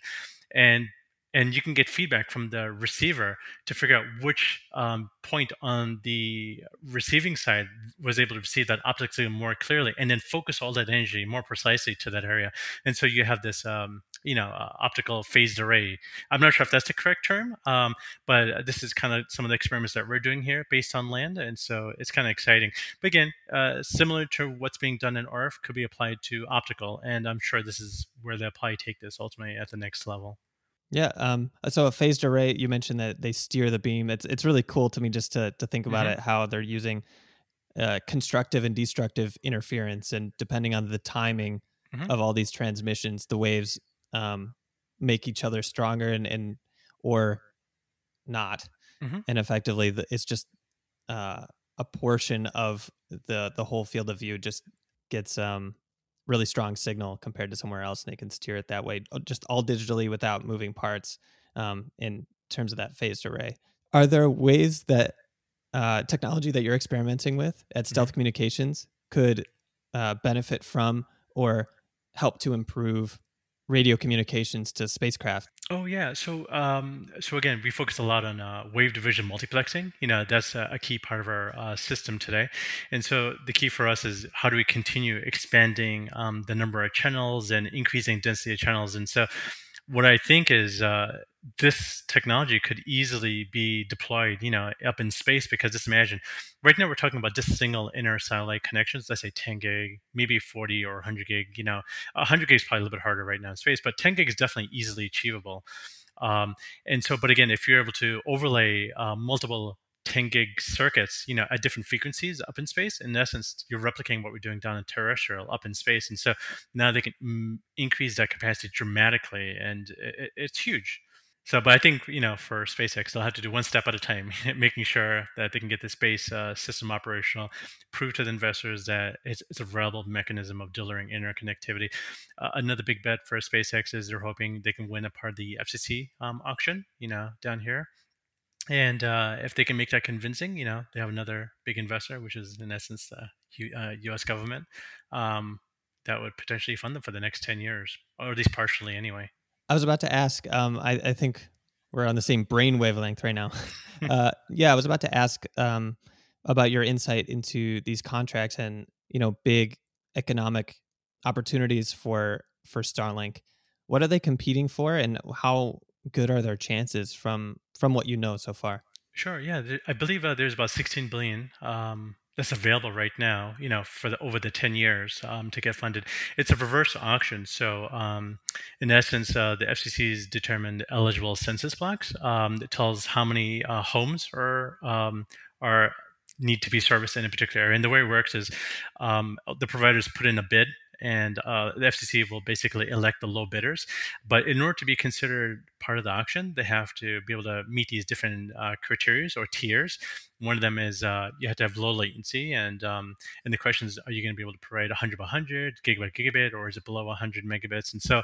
Speaker 1: and and you can get feedback from the receiver to figure out which um, point on the receiving side was able to receive that optic signal more clearly, and then focus all that energy more precisely to that area. And so you have this, um, you know, uh, optical phased array. I'm not sure if that's the correct term, um, but this is kind of some of the experiments that we're doing here based on land, and so it's kind of exciting. But again, uh, similar to what's being done in RF, could be applied to optical, and I'm sure this is where they'll probably take this ultimately at the next level.
Speaker 2: Yeah. Um, so a phased array, you mentioned that they steer the beam. It's it's really cool to me just to to think about
Speaker 1: Mhm.
Speaker 2: it, how they're using uh, constructive and destructive interference, and depending on the timing
Speaker 1: Mhm.
Speaker 2: of all these transmissions, the waves um, make each other stronger and and or not,
Speaker 1: Mhm.
Speaker 2: and effectively the, it's just uh, a portion of the the whole field of view just gets um really strong signal compared to somewhere else and they can steer it that way uh, just all digitally without moving parts um, in terms of that phased array. Are there ways that uh, technology that you're experimenting with at stealth communications could uh, benefit from or help to improve radio communications to spacecraft
Speaker 1: Oh yeah, so um, so again, we focus a lot on uh, wave division multiplexing. You know, that's a, a key part of our uh, system today, and so the key for us is how do we continue expanding um, the number of channels and increasing density of channels. And so, what I think is uh, this technology could easily be deployed, you know, up in space because just imagine, right now we're talking about just single inter-satellite connections. Let's say 10 gig, maybe 40 or 100 gig. You know, 100 gig is probably a little bit harder right now in space, but 10 gig is definitely easily achievable. Um, and so, but again, if you're able to overlay uh, multiple 10 gig circuits, you know, at different frequencies up in space, in essence, you're replicating what we're doing down in terrestrial up in space. And so now they can mm, increase that capacity dramatically, and it, it's huge. So, but I think you know, for SpaceX, they'll have to do one step at a time, <laughs> making sure that they can get the space uh, system operational, prove to the investors that it's, it's a reliable mechanism of delivering interconnectivity. Uh, another big bet for SpaceX is they're hoping they can win a part of the FCC um, auction, you know, down here. And uh, if they can make that convincing, you know, they have another big investor, which is in essence the U- uh, U.S. government, um, that would potentially fund them for the next ten years, or at least partially, anyway.
Speaker 2: I was about to ask. Um, I, I think we're on the same brain wavelength right now. <laughs> uh, yeah, I was about to ask um, about your insight into these contracts and you know big economic opportunities for for Starlink. What are they competing for, and how good are their chances from from what you know so far?
Speaker 1: Sure. Yeah, I believe uh, there's about 16 billion um, that's available right now. You know, for the over the 10 years um, to get funded. It's a reverse auction. So, um, in essence, uh, the FCC has determined eligible census blocks. Um, that tells how many uh, homes are um, are need to be serviced in a particular area. And the way it works is um, the providers put in a bid and uh, the FCC will basically elect the low bidders. But in order to be considered part of the auction, they have to be able to meet these different uh, criteria or tiers. One of them is uh, you have to have low latency, and um, and the question is, are you going to be able to provide 100 by 100 gigabit gigabit, or is it below 100 megabits? And so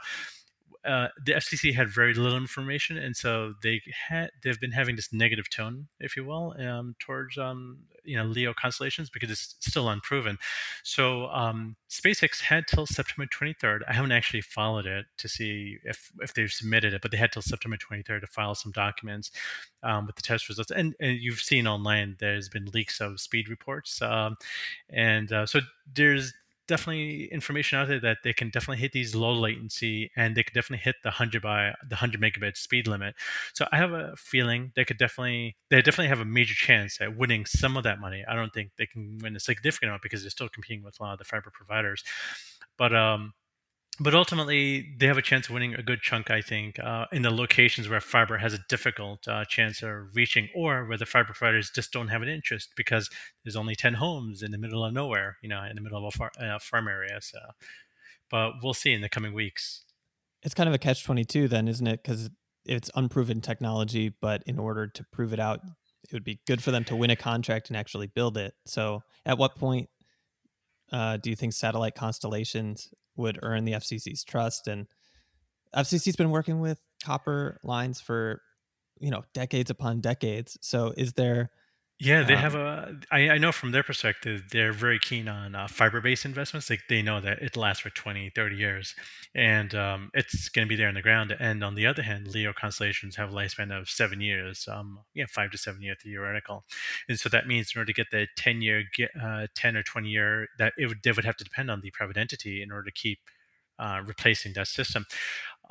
Speaker 1: uh, the FCC had very little information, and so they had they've been having this negative tone, if you will, um, towards um, you know LEO constellations because it's still unproven. So um, SpaceX had till September 23rd. I haven't actually followed it to see if if they've submitted it, but they had till September 23rd to file some documents um, with the test results. And, and, you've seen online there's been leaks of speed reports, um, and uh, so there's definitely information out there that they can definitely hit these low latency and they can definitely hit the 100 by the 100 megabit speed limit. So i have a feeling they could definitely they definitely have a major chance at winning some of that money. I don't think they can win a significant amount because they're still competing with a lot of the fiber providers. But um but ultimately they have a chance of winning a good chunk i think uh, in the locations where fiber has a difficult uh, chance of reaching or where the fiber providers just don't have an interest because there's only 10 homes in the middle of nowhere you know in the middle of a far, uh, farm area so. But we'll see in the coming weeks.
Speaker 2: It's kind of a catch 22 then isn't it? Because it's unproven technology but in order to prove it out it would be good for them to win a contract and actually build it. So at what point uh, do you think satellite constellations would earn the FCC's trust. And FCC's been working with copper lines for you know decades upon decades. So is there
Speaker 1: yeah, they um, have a. I, I know from their perspective, they're very keen on uh, fiber-based investments. Like they know that it lasts for 20, 30 years, and um, it's going to be there in the ground. And on the other hand, LEO constellations have a lifespan of seven years, um, yeah, five to seven years theoretical. And so that means in order to get the 10-year, uh, 10 or 20 year, that it would, they would have to depend on the private entity in order to keep uh, replacing that system.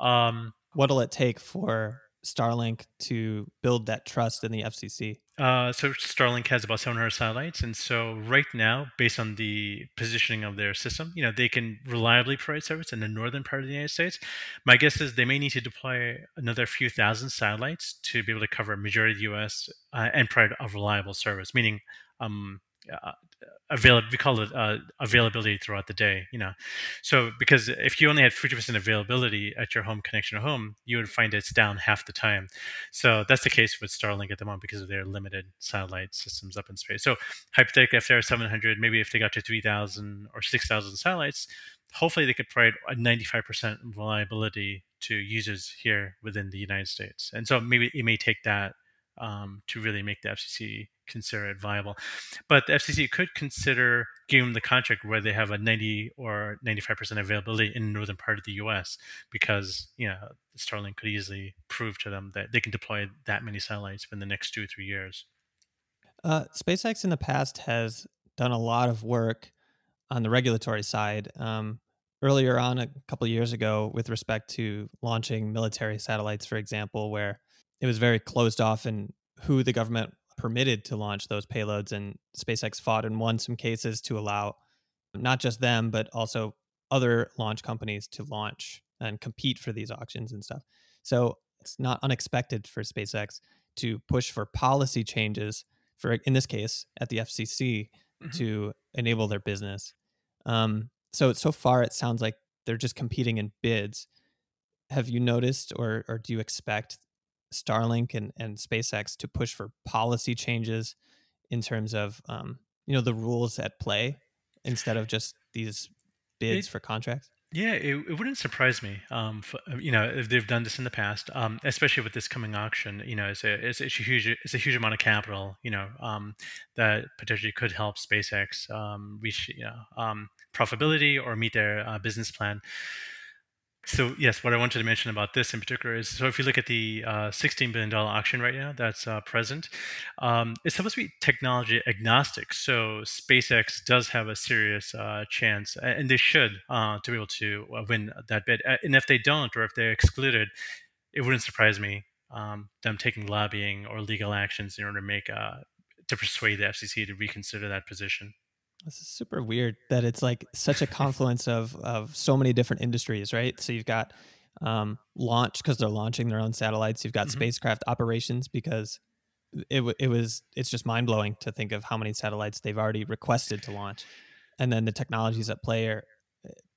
Speaker 1: Um,
Speaker 2: What'll it take for Starlink to build that trust in the FCC?
Speaker 1: Uh, so Starlink has about 700 satellites, and so right now, based on the positioning of their system, you know they can reliably provide service in the northern part of the United States. My guess is they may need to deploy another few thousand satellites to be able to cover a majority of the U.S. Uh, and provide a reliable service, meaning um, uh, avail we call it uh, availability throughout the day you know? So because if you only had 50% availability at your home connection at home you would find it's down half the time. So that's the case with starlink at the moment because of their limited satellite systems up in space. So hypothetically if there are 700 maybe if they got to 3000 or 6000 satellites hopefully they could provide a 95% reliability to users here within the united states. And so maybe it may take that um, to really make the FCC consider it viable. But the FCC could consider giving them the contract where they have a 90 or 95% availability in the northern part of the US because, you know, Starlink could easily prove to them that they can deploy that many satellites in the next two or three years.
Speaker 2: Uh, SpaceX in the past has done a lot of work on the regulatory side. Um, earlier on, a couple years ago, with respect to launching military satellites, for example, where it was very closed off in who the government permitted to launch those payloads. And SpaceX fought and won some cases to allow not just them, but also other launch companies to launch and compete for these auctions and stuff. So it's not unexpected for SpaceX to push for policy changes for, in this case, at the FCC mm-hmm. to enable their business. Um, so so far, it sounds like they're just competing in bids. Have you noticed, or or do you expect Starlink and, and SpaceX to push for policy changes in terms of um, you know the rules at play instead of just these bids it, for contracts?
Speaker 1: Yeah, it, it wouldn't surprise me. Um, for, uh, you know, if they've done this in the past, um, especially with this coming auction. You know, it's a, it's, it's a huge it's a huge amount of capital. You know, um, that potentially could help SpaceX um, reach you know um, profitability or meet their uh, business plan. So yes, what I wanted to mention about this in particular is so if you look at the uh, 16 billion dollar auction right now that's uh, present, um, it's supposed to be technology agnostic. So SpaceX does have a serious uh, chance, and they should uh, to be able to uh, win that bid. And if they don't, or if they're excluded, it wouldn't surprise me um, them taking lobbying or legal actions in order to make uh, to persuade the FCC to reconsider that position.
Speaker 2: This is super weird that it's like such a confluence of of so many different industries, right? So you've got um, launch because they're launching their own satellites. You've got mm-hmm. spacecraft operations because it it was it's just mind blowing to think of how many satellites they've already requested to launch, and then the technologies at play are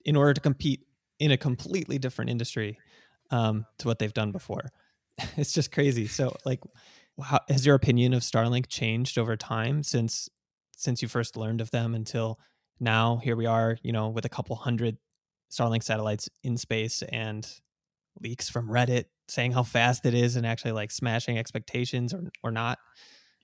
Speaker 2: in order to compete in a completely different industry um, to what they've done before. <laughs> it's just crazy. So like, how, has your opinion of Starlink changed over time since since you first learned of them until now here we are you know with a couple hundred starlink satellites in space and leaks from Reddit saying how fast it is and actually like smashing expectations or or not?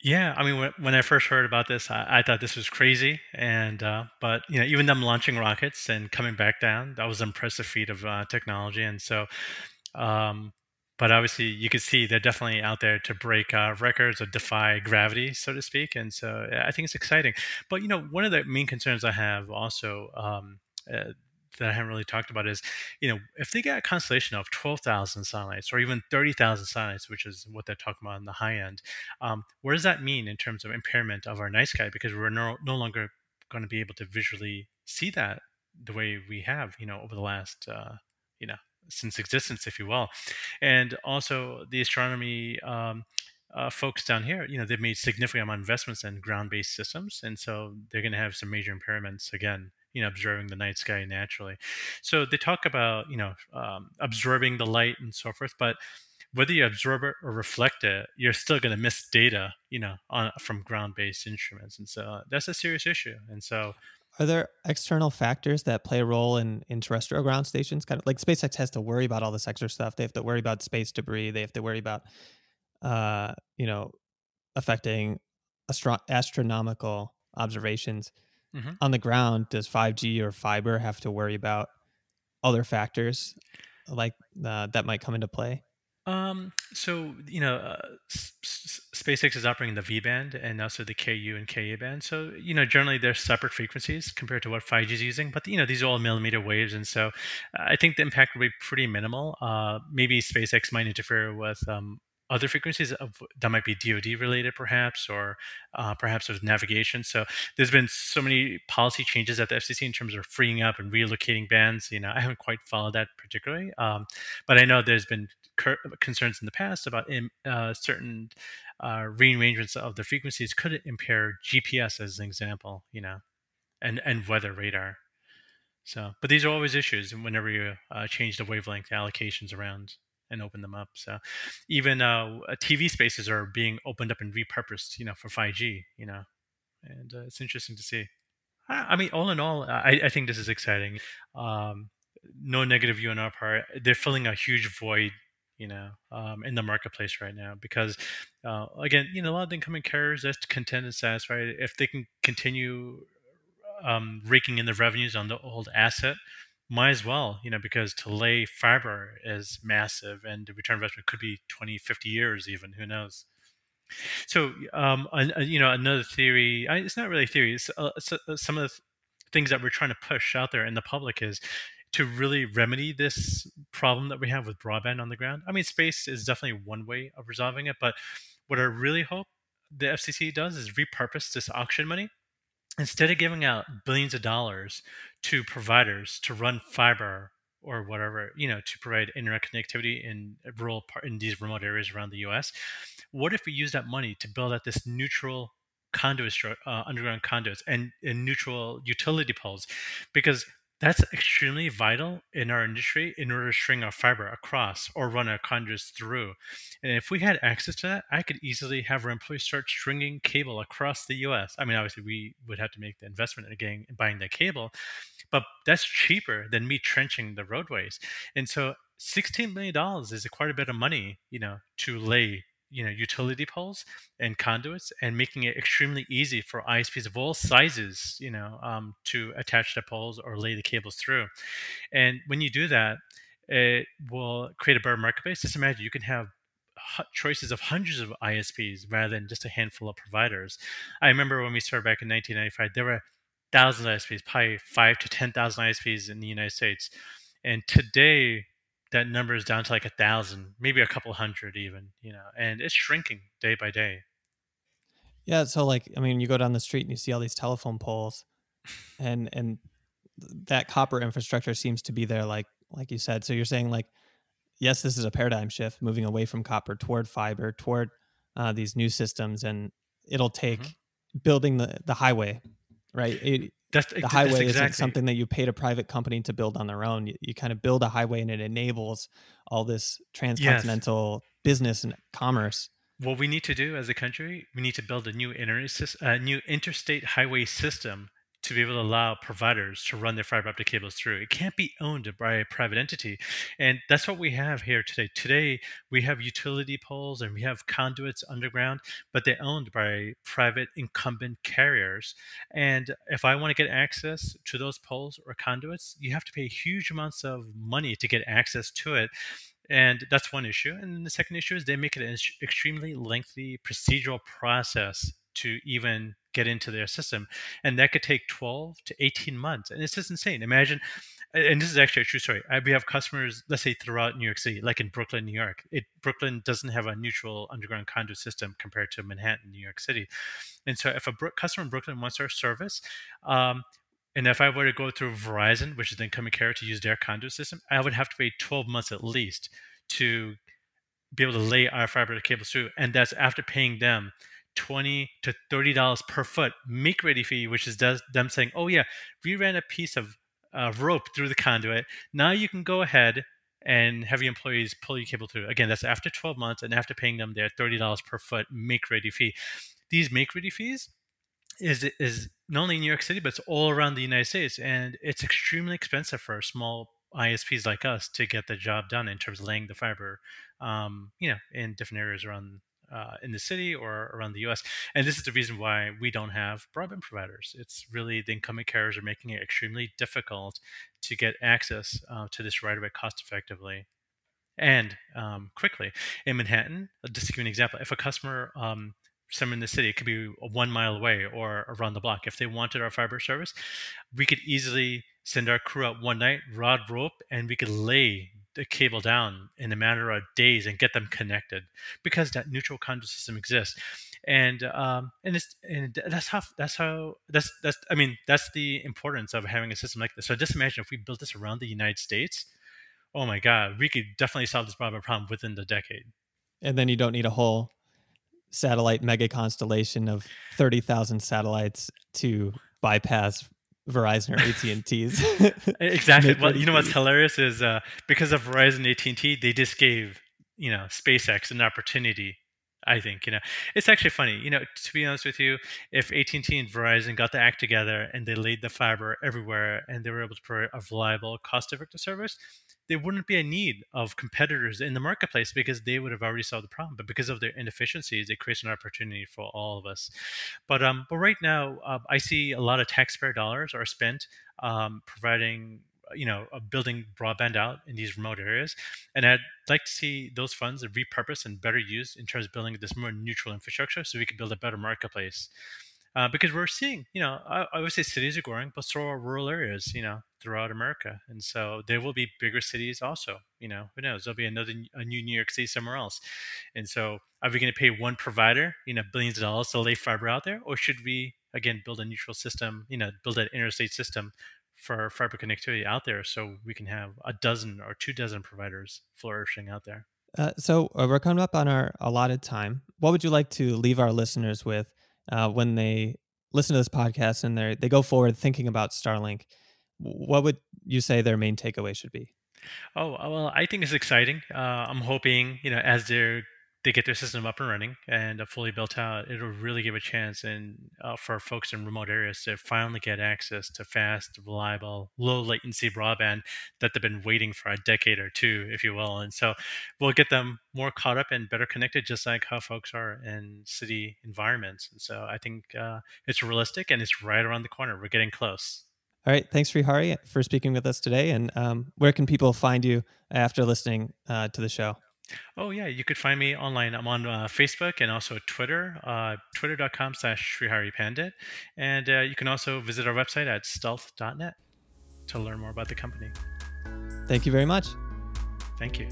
Speaker 1: Yeah, I mean, when, I first heard about this, I, I thought this was crazy, and uh, but you know, even them launching rockets and coming back down, that was an impressive feat of uh, technology, and so. Um, but obviously, you can see they're definitely out there to break uh, records or defy gravity, so to speak, and so I think it's exciting. But you know, one of the main concerns I have also um, uh, that I haven't really talked about is, you know, if they get a constellation of 12,000 satellites or even 30,000 satellites, which is what they're talking about in the high end, um, what does that mean in terms of impairment of our night sky? Because we're no, no longer going to be able to visually see that the way we have, you know, over the last, uh, you know, since existence, if you will. And also the astronomy um, uh, folks down here, you know, they've made significant amount of investments in ground-based systems, and so they're going to have some major impairments again you know observing the night sky naturally so they talk about you know um, absorbing the light and so forth but whether you absorb it or reflect it you're still going to miss data you know on, from ground-based instruments and so that's a serious issue and so
Speaker 2: are there external factors that play a role in, in terrestrial ground stations kind of like spacex has to worry about all this extra stuff they have to worry about space debris they have to worry about uh you know affecting astro- astronomical observations mm-hmm. on the ground, does 5G or fiber have to worry about other factors like uh, that might come into play?
Speaker 1: Um, so you know, uh, SpaceX is operating the V band and also the Ku and Ka band. So you know, generally they're separate frequencies compared to what 5G is using. But you know, these are all millimeter waves, and so I think the impact will be pretty minimal. Uh, maybe SpaceX might interfere with um, other frequencies of, that might be DoD related, perhaps, or uh, perhaps with navigation. So there's been so many policy changes at the FCC in terms of freeing up and relocating bands. You know, I haven't quite followed that particularly, um, but I know there's been cur- concerns in the past about uh, certain uh, rearrangements of the frequencies could it impair GPS, as an example. You know, and and weather radar. So, but these are always issues whenever you uh, change the wavelength allocations around and open them up. So even uh, TV spaces are being opened up and repurposed, you know, for 5G, you know, and uh, it's interesting to see. I, mean, all in all, I, I think this is exciting. Um, no negative view on our part. They're filling a huge void, you know, um, in the marketplace right now because, uh, again, you know, a lot of the incumbent carriers that's content and satisfied if they can continue um, raking in the revenues on the old asset might as well, you know, because to lay fiber is massive and the return investment could be 20, 50 years even, who knows. So, um, uh, you know, another theory, it's not really a theory, it's, uh, uh, some of the things that we're trying to push out there in the public is to really remedy this problem that we have with broadband on the ground. I mean, space is definitely one way of resolving it, but what I really hope the FCC does is repurpose this auction money instead of giving out billions of dollars to providers to run fiber or whatever, you know, to provide internet connectivity in rural part in these remote areas around the U.S. What if we use that money to build out this neutral conduit, uh, underground conduits and, and neutral utility poles? Because that's extremely vital in our industry in order to string our fiber across or run our conduits through. And if we had access to that, I could easily have our employees start stringing cable across the US. I mean, obviously, we would have to make the investment in buying that cable, but that's cheaper than me trenching the roadways. And so $16 million is quite a bit of money, you know, to lay you know utility poles and conduits and making it extremely easy for ISPs of all sizes you know um, to attach the poles or lay the cables through. And when you do that it will create a better marketplace just imagine you can have choices of hundreds of ISPs rather than just a handful of providers. I remember when we started back in 1995 there were thousands of ISPs probably five to ten thousand ISPs in the United States. And today that number is down to like a thousand, maybe a couple hundred even, you know, and it's shrinking day by day.
Speaker 2: Yeah, so like I mean, you go down the street and you see all these telephone poles, and and that copper infrastructure seems to be there, like like you said. So you're saying like, yes, this is a paradigm shift, moving away from copper toward fiber, toward uh, these new systems, and it'll take mm-hmm. building the the highway, right? It, that's, the highway that's exactly. isn't something that you paid a private company to build on their own. You, you kind of build a highway and it enables all this transcontinental yes. business and commerce.
Speaker 1: What we need to do as a country, we need to build a new, inter- uh, new interstate highway system to be able to allow providers to run their fiber optic cables through. It can't be owned by a private entity. And that's what we have here today. Today, we have utility poles and we have conduits underground, but they're owned by private incumbent carriers. And if I want to get access to those poles or conduits, you have to pay huge amounts of money to get access to it. And that's one issue. And the second issue is they make it an extremely lengthy procedural process to even get into their system. And that could take 12 to 18 months. And it's just insane. Imagine, and this is actually a true story. We have customers, let's say throughout New York City, like in Brooklyn, New York. It, Brooklyn doesn't have a neutral underground conduit system compared to Manhattan, New York City. And so if a customer in Brooklyn wants our service, um, and if I were to go through Verizon, which is the incumbent carrier, to use their conduit system, I would have to wait 12 months at least to be able to lay our fiber cables through. And that's after paying them 20 to 30 dollars per foot make ready fee which is them saying oh yeah we ran a piece of uh, rope through the conduit. Now you can go ahead and have your employees pull your cable through. Again that's after 12 months and after paying them their 30 dollars per foot make ready fee. These make ready fees is is not only in New York City but it's all around the United States and it's extremely expensive for small ISPs like us to get the job done in terms of laying the fiber, um, you know, in different areas around uh, in the city or around the US. And this is the reason why we don't have broadband providers. It's really the incumbent carriers are making it extremely difficult to get access uh, to this right away cost effectively and um, quickly. In Manhattan, uh, just to give you an example, if a customer um, somewhere in the city, it could be one mile away or around the block. If they wanted our fiber service, we could easily send our crew out one night, rod rope, and we could lay the cable down in a matter of days and get them connected because that neutral conduit system exists and um, and it's and that's how that's how that's that's I mean that's the importance of having a system like this. So just imagine if we built this around the United States, oh my God, we could definitely solve this problem problem within the decade.
Speaker 2: And then you don't need a whole satellite mega constellation of thirty thousand satellites to bypass Verizon or AT and T's. <laughs>
Speaker 1: exactly. well, you know what's hilarious is uh, because of Verizon AT and T, they just gave you know SpaceX an opportunity. I think you know it's actually funny. You know, to be honest with you, if AT and T and Verizon got the act together and they laid the fiber everywhere and they were able to provide a reliable, cost-effective service, there wouldn't be a need of competitors in the marketplace because they would have already solved the problem. But because of their inefficiencies, it creates an opportunity for all of us. But um, but right now, uh, I see a lot of taxpayer dollars are spent um, providing you know building broadband out in these remote areas and i'd like to see those funds repurposed and better used in terms of building this more neutral infrastructure so we can build a better marketplace uh, because we're seeing, you know, I, I, would say cities are growing, but so are rural areas, you know, throughout America, and so there will be bigger cities also. You know, who knows? There'll be another a new New York City somewhere else, and so are we going to pay one provider, you know, billions of dollars to lay fiber out there, or should we again build a neutral system, you know, build an interstate system for fiber connectivity out there, so we can have a dozen or two dozen providers flourishing out there.
Speaker 2: Uh, so uh, we're coming up on our allotted time. What would you like to leave our listeners with uh, when they listen to this podcast and they they go forward thinking about Starlink, what would you say their main takeaway should be?
Speaker 1: Oh well, I think it's exciting. Uh, I'm hoping you know as they're they get their system up and running and fully built out, it'll really give a chance and uh, for folks in remote areas to finally get access to fast, reliable, low latency broadband that they've been waiting for a decade or two, if you will. And so we'll get them more caught up and better connected, just like how folks are in city environments. And so I think uh, it's realistic and it's right around the corner. We're getting close.
Speaker 2: All right. Thanks, Srihari, for speaking with us today. And um, where can people find you after listening uh, to the show?
Speaker 1: Oh yeah, you could find me online. I'm on uh, Facebook and also Twitter, uh, twitter.com slash Srihari Pandit. And uh, you can also visit our website at stealth.net to learn more about the company.
Speaker 2: Thank you very much.
Speaker 1: Thank you.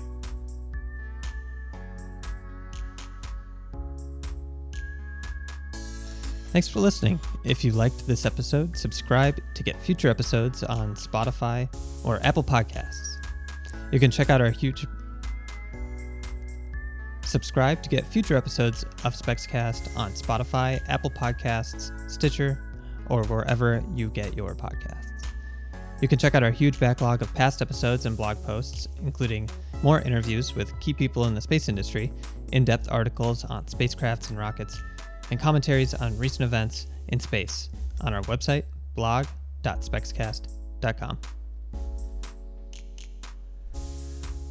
Speaker 2: Thanks for listening. If you liked this episode, subscribe to get future episodes on Spotify or Apple Podcasts. You can check out our huge Subscribe to get future episodes of SpexCast on Spotify, Apple Podcasts, Stitcher, or wherever you get your podcasts. You can check out our huge backlog of past episodes and blog posts, including more interviews with key people in the space industry, in depth articles on spacecrafts and rockets, and commentaries on recent events in space on our website, blog.spexcast.com.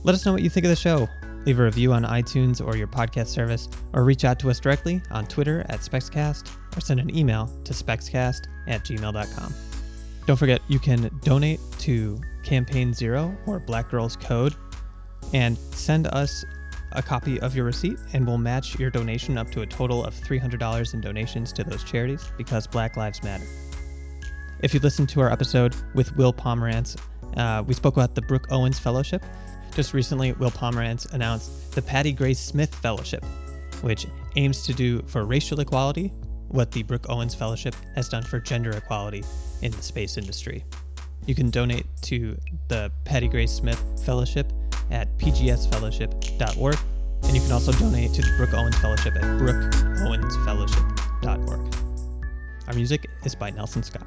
Speaker 2: Let us know what you think of the show. Leave a review on iTunes or your podcast service, or reach out to us directly on Twitter at SpexCast, or send an email to spexcast at gmail.com. Don't forget, you can donate to Campaign Zero or Black Girls Code and send us a copy of your receipt, and we'll match your donation up to a total of $300 in donations to those charities because Black Lives Matter. If you listened to our episode with Will Pomerantz, uh, we spoke about the Brooke Owens Fellowship. Just recently, Will Pomerantz announced the Patty Grace Smith Fellowship, which aims to do for racial equality what the Brooke Owens Fellowship has done for gender equality in the space industry. You can donate to the Patty Grace Smith Fellowship at pgsfellowship.org, and you can also donate to the Brooke Owens Fellowship at brookeowensfellowship.org. Our music is by Nelson Scott.